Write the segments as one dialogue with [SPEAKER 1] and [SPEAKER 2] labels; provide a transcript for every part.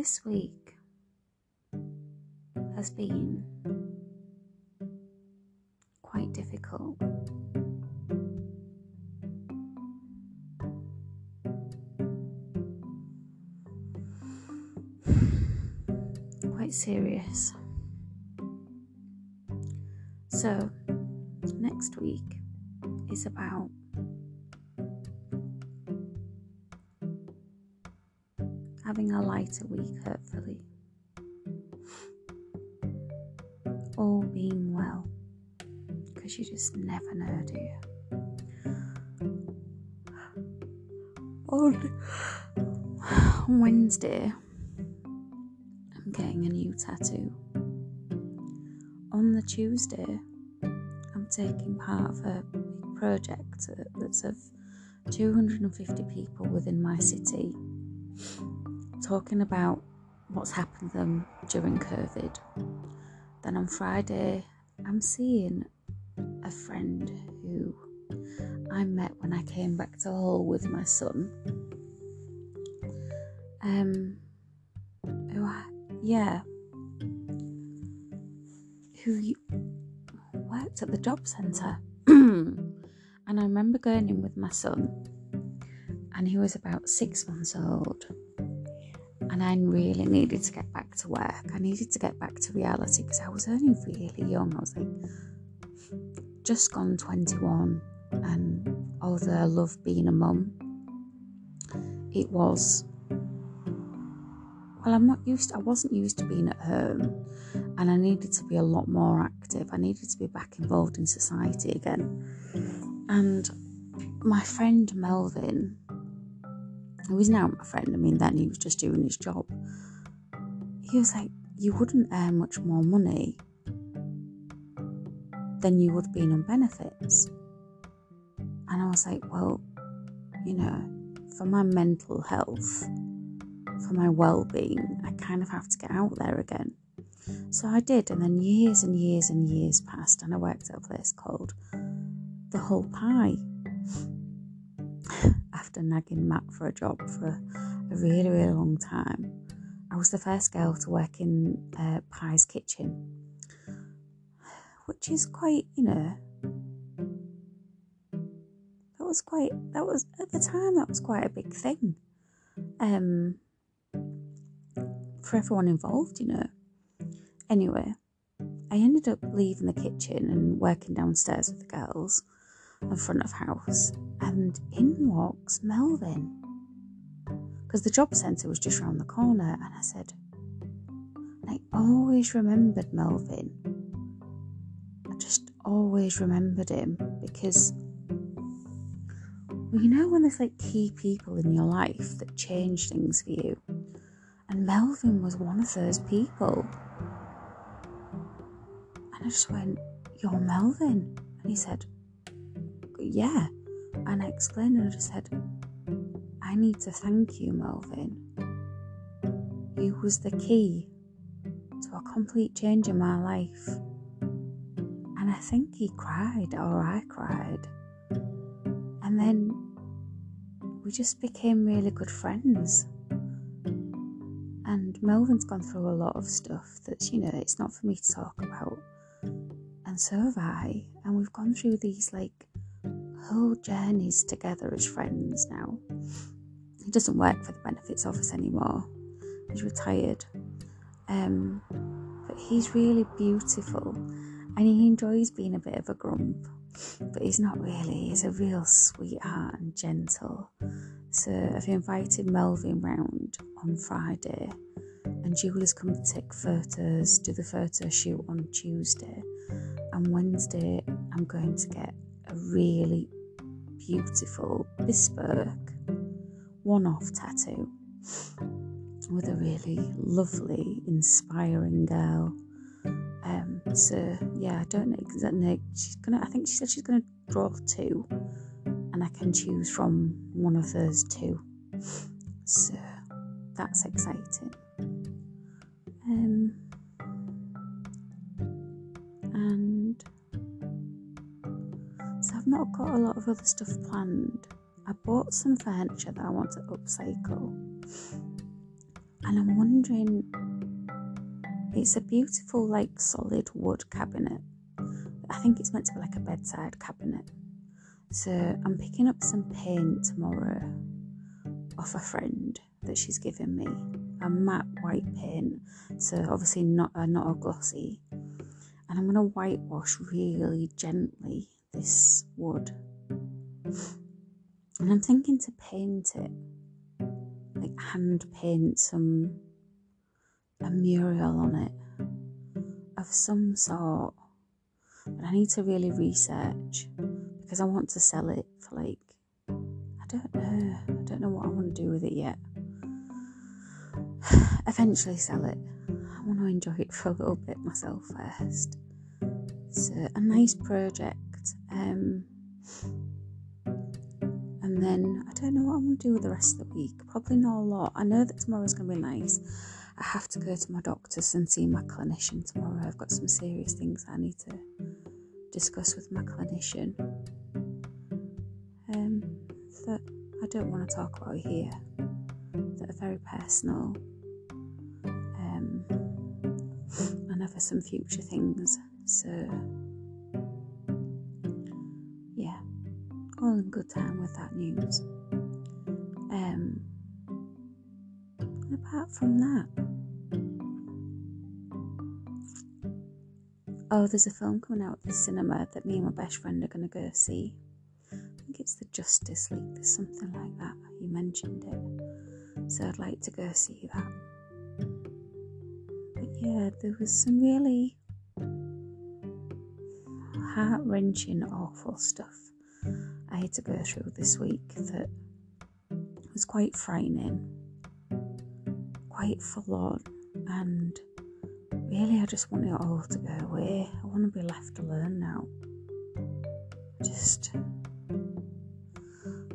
[SPEAKER 1] this week has been quite difficult. Quite serious. So, next week is about having a lighter week, hopefully. All being well, because you just never know, do you? On Wednesday, I'm getting a new tattoo. On the Tuesday, I'm taking part of a big project uh, that's of 250 people within my city talking about what's happened to them during COVID. Then on Friday, I'm seeing a friend who I met when I came back to Hull with my son. Um, who I, yeah, who worked at the job centre. and I remember going in with my son, and he was about six months old and I really needed to get back to work. I needed to get back to reality because I was only really young. I was like just gone 21, and although I love being a mum, it was well, I'm not used. To, I wasn't used to being at home, and I needed to be a lot more active. I needed to be back involved in society again. And my friend Melvin, who is now my friend, I mean, then he was just doing his job. He was like, You wouldn't earn much more money than you would be on benefits. And I was like, Well, you know, for my mental health, for my well being, I kind of have to get out there again. So I did, and then years and years and years passed, and I worked at a place called The Hull Pie after nagging Matt for a job for a, really, really long time. I was the first girl to work in uh, Pie's kitchen, which is quite, you know, that was quite, that was, at the time, that was quite a big thing um, for everyone involved, you know. Anyway, I ended up leaving the kitchen and working downstairs with the girls in front of house, and in walks Melvin. Because the job centre was just round the corner, and I said, I always remembered Melvin. I just always remembered him because, well, you know, when there's like key people in your life that change things for you, and Melvin was one of those people. And I just went, You're Melvin. And he said, yeah. And I explained and I just said, I need to thank you, Melvin. You was the key to a complete change in my life. And I think he cried, or I cried. And then we just became really good friends. And Melvin's gone through a lot of stuff that's, you know, it's not for me to talk about. And so have I. And we've gone through these like whole journeys together as friends now. He doesn't work for the benefits office anymore. He's retired. Um, but he's really beautiful and he enjoys being a bit of a grump. But he's not really, he's a real sweetheart and gentle. So I've invited Melvin round on Friday and Julie's come to take photos, do the photo shoot on Tuesday. And Wednesday, I'm going to get a really beautiful, bespoke, one off tattoo with a really lovely, inspiring girl. Um, so yeah, I don't know exactly. She's gonna. I think she said she's gonna draw two, and I can choose from one of those two. So that's exciting. Um, and not got a lot of other stuff planned. I bought some furniture that I want to upcycle. and I'm wondering it's a beautiful, like solid wood cabinet. I think it's meant to be like a bedside cabinet. So I'm picking up some paint tomorrow off a friend that she's given me. A matte white paint, so obviously not uh, not a glossy. And I'm gonna whitewash really gently this wood. And I'm thinking to paint it, like hand paint some a mural on it of some sort. But I need to really research because I want to sell it for like I don't know. I don't know what I want to do with it yet. Eventually sell it. I want to enjoy it for a little bit myself first. It's a, a nice project. Um, and then I don't know what I'm going to do with the rest of the week. Probably not a lot. I know that tomorrow's going to be nice. I have to go to my doctors and see my clinician tomorrow. I've got some serious things I need to discuss with my clinician um, that I don't want to talk about here, that are very personal. Um, and for some future things. So, all in good time with that news. Um, apart from that, oh, there's a film coming out at the cinema that me and my best friend are going to go see. I think it's the Justice League, there's something like that. You mentioned it. So I'd like to go see that. But yeah, there was some really heart wrenching, awful stuff I had to go through this week that was quite frightening, quite full on, and really I just want it all to go away. I want to be left alone now. Just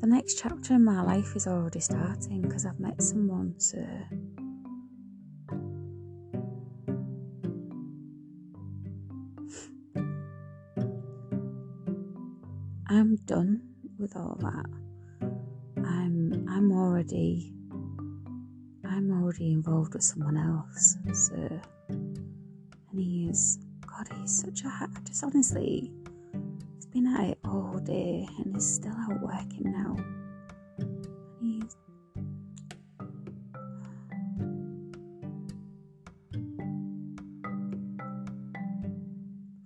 [SPEAKER 1] the next chapter in my life is already starting because I've met someone, so I'm done with all that. I'm I'm already I'm already involved with someone else. So and he is God, he's such a I just honestly he's been at it all day and he's still out working now. He's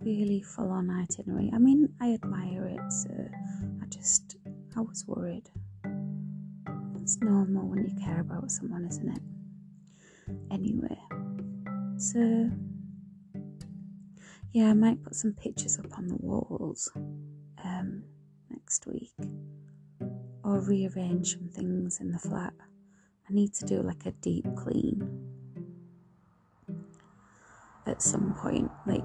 [SPEAKER 1] really full on itinerary. I mean, I admire it, so just, I was worried. It's normal when you care about someone, isn't it? Anyway, so yeah, I might put some pictures up on the walls um, next week or rearrange some things in the flat. I need to do like a deep clean at some point, like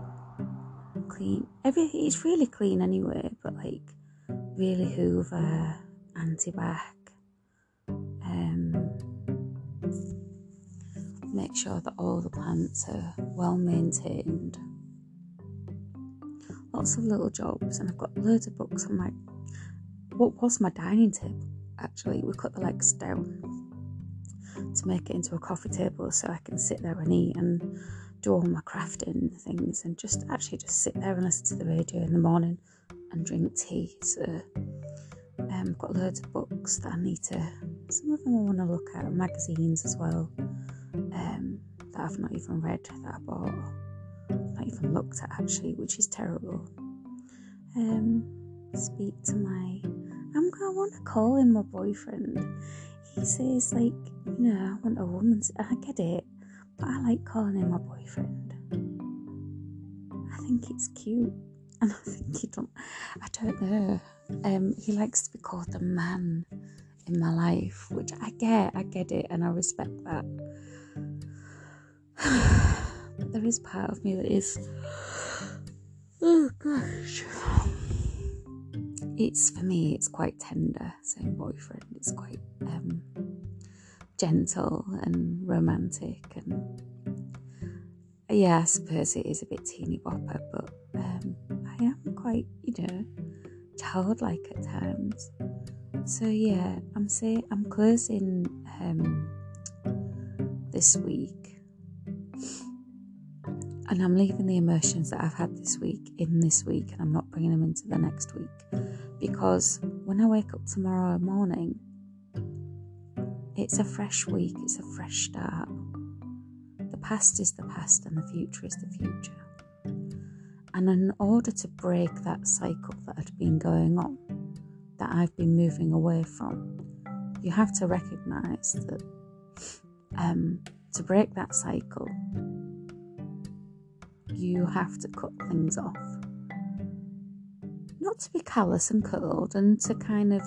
[SPEAKER 1] clean. Everything it's really clean anyway, really Hoover, anti-bac, um, make sure that all the plants are well maintained. Lots of little jobs, and I've got loads of books on my what was my dining table. Actually, we cut the legs down to make it into a coffee table so I can sit there and eat and do all my crafting things and just actually just sit there and listen to the radio in the morning and drink tea. So um, I've got loads of books that I need to. Some of them I want to look at, magazines as well um, that I've not even read that I bought, not even looked at actually, which is terrible. Um, speak to my. I'm gonna want to call him my boyfriend. He says like, you know, I want a woman's. I get it but I like calling him my boyfriend. I think it's cute, and I think he don't. I don't know. Um, he likes to be called the man in my life, which I get. I get it, and I respect that. but there is part of me that is. Oh gosh. It's for me. It's quite tender saying boyfriend. It's quite um, gentle and romantic and yeah, I suppose it is a bit teeny bopper, but um, quite, you know, childlike at times. So yeah, I'm saying I'm closing um, this week. And I'm leaving the emotions that I've had this week in this week and I'm not bringing them into the next week. Because when I wake up tomorrow morning, it's a fresh week, it's a fresh start. The past is the past and the future is the future. And in order to break that cycle that had been going on, that I've been moving away from, you have to recognize that um, to break that cycle, you have to cut things off. Not to be callous and cold and to kind of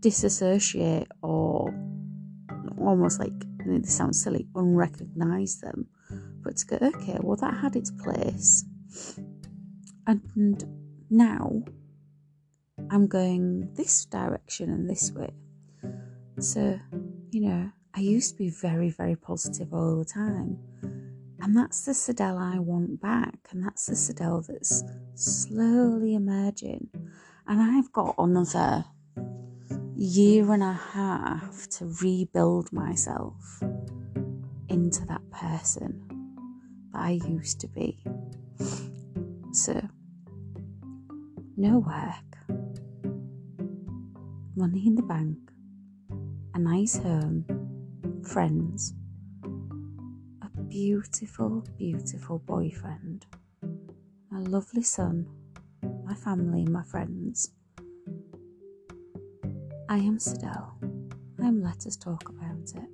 [SPEAKER 1] disassociate or almost like, I mean, this sounds silly, unrecognize them, but to go, okay, well, that had its place and now I'm going this direction and this way. So, you know, I used to be very, very positive all the time. And that's the Sidel I want back. And that's the Sidel that's slowly emerging. And I've got another year and a half to rebuild myself into that person that I used to be. So, no work, money in the bank, a nice home, friends, a beautiful, beautiful boyfriend, a lovely son, my family, my friends. I am Sidel. I'm Let Us Talk About It.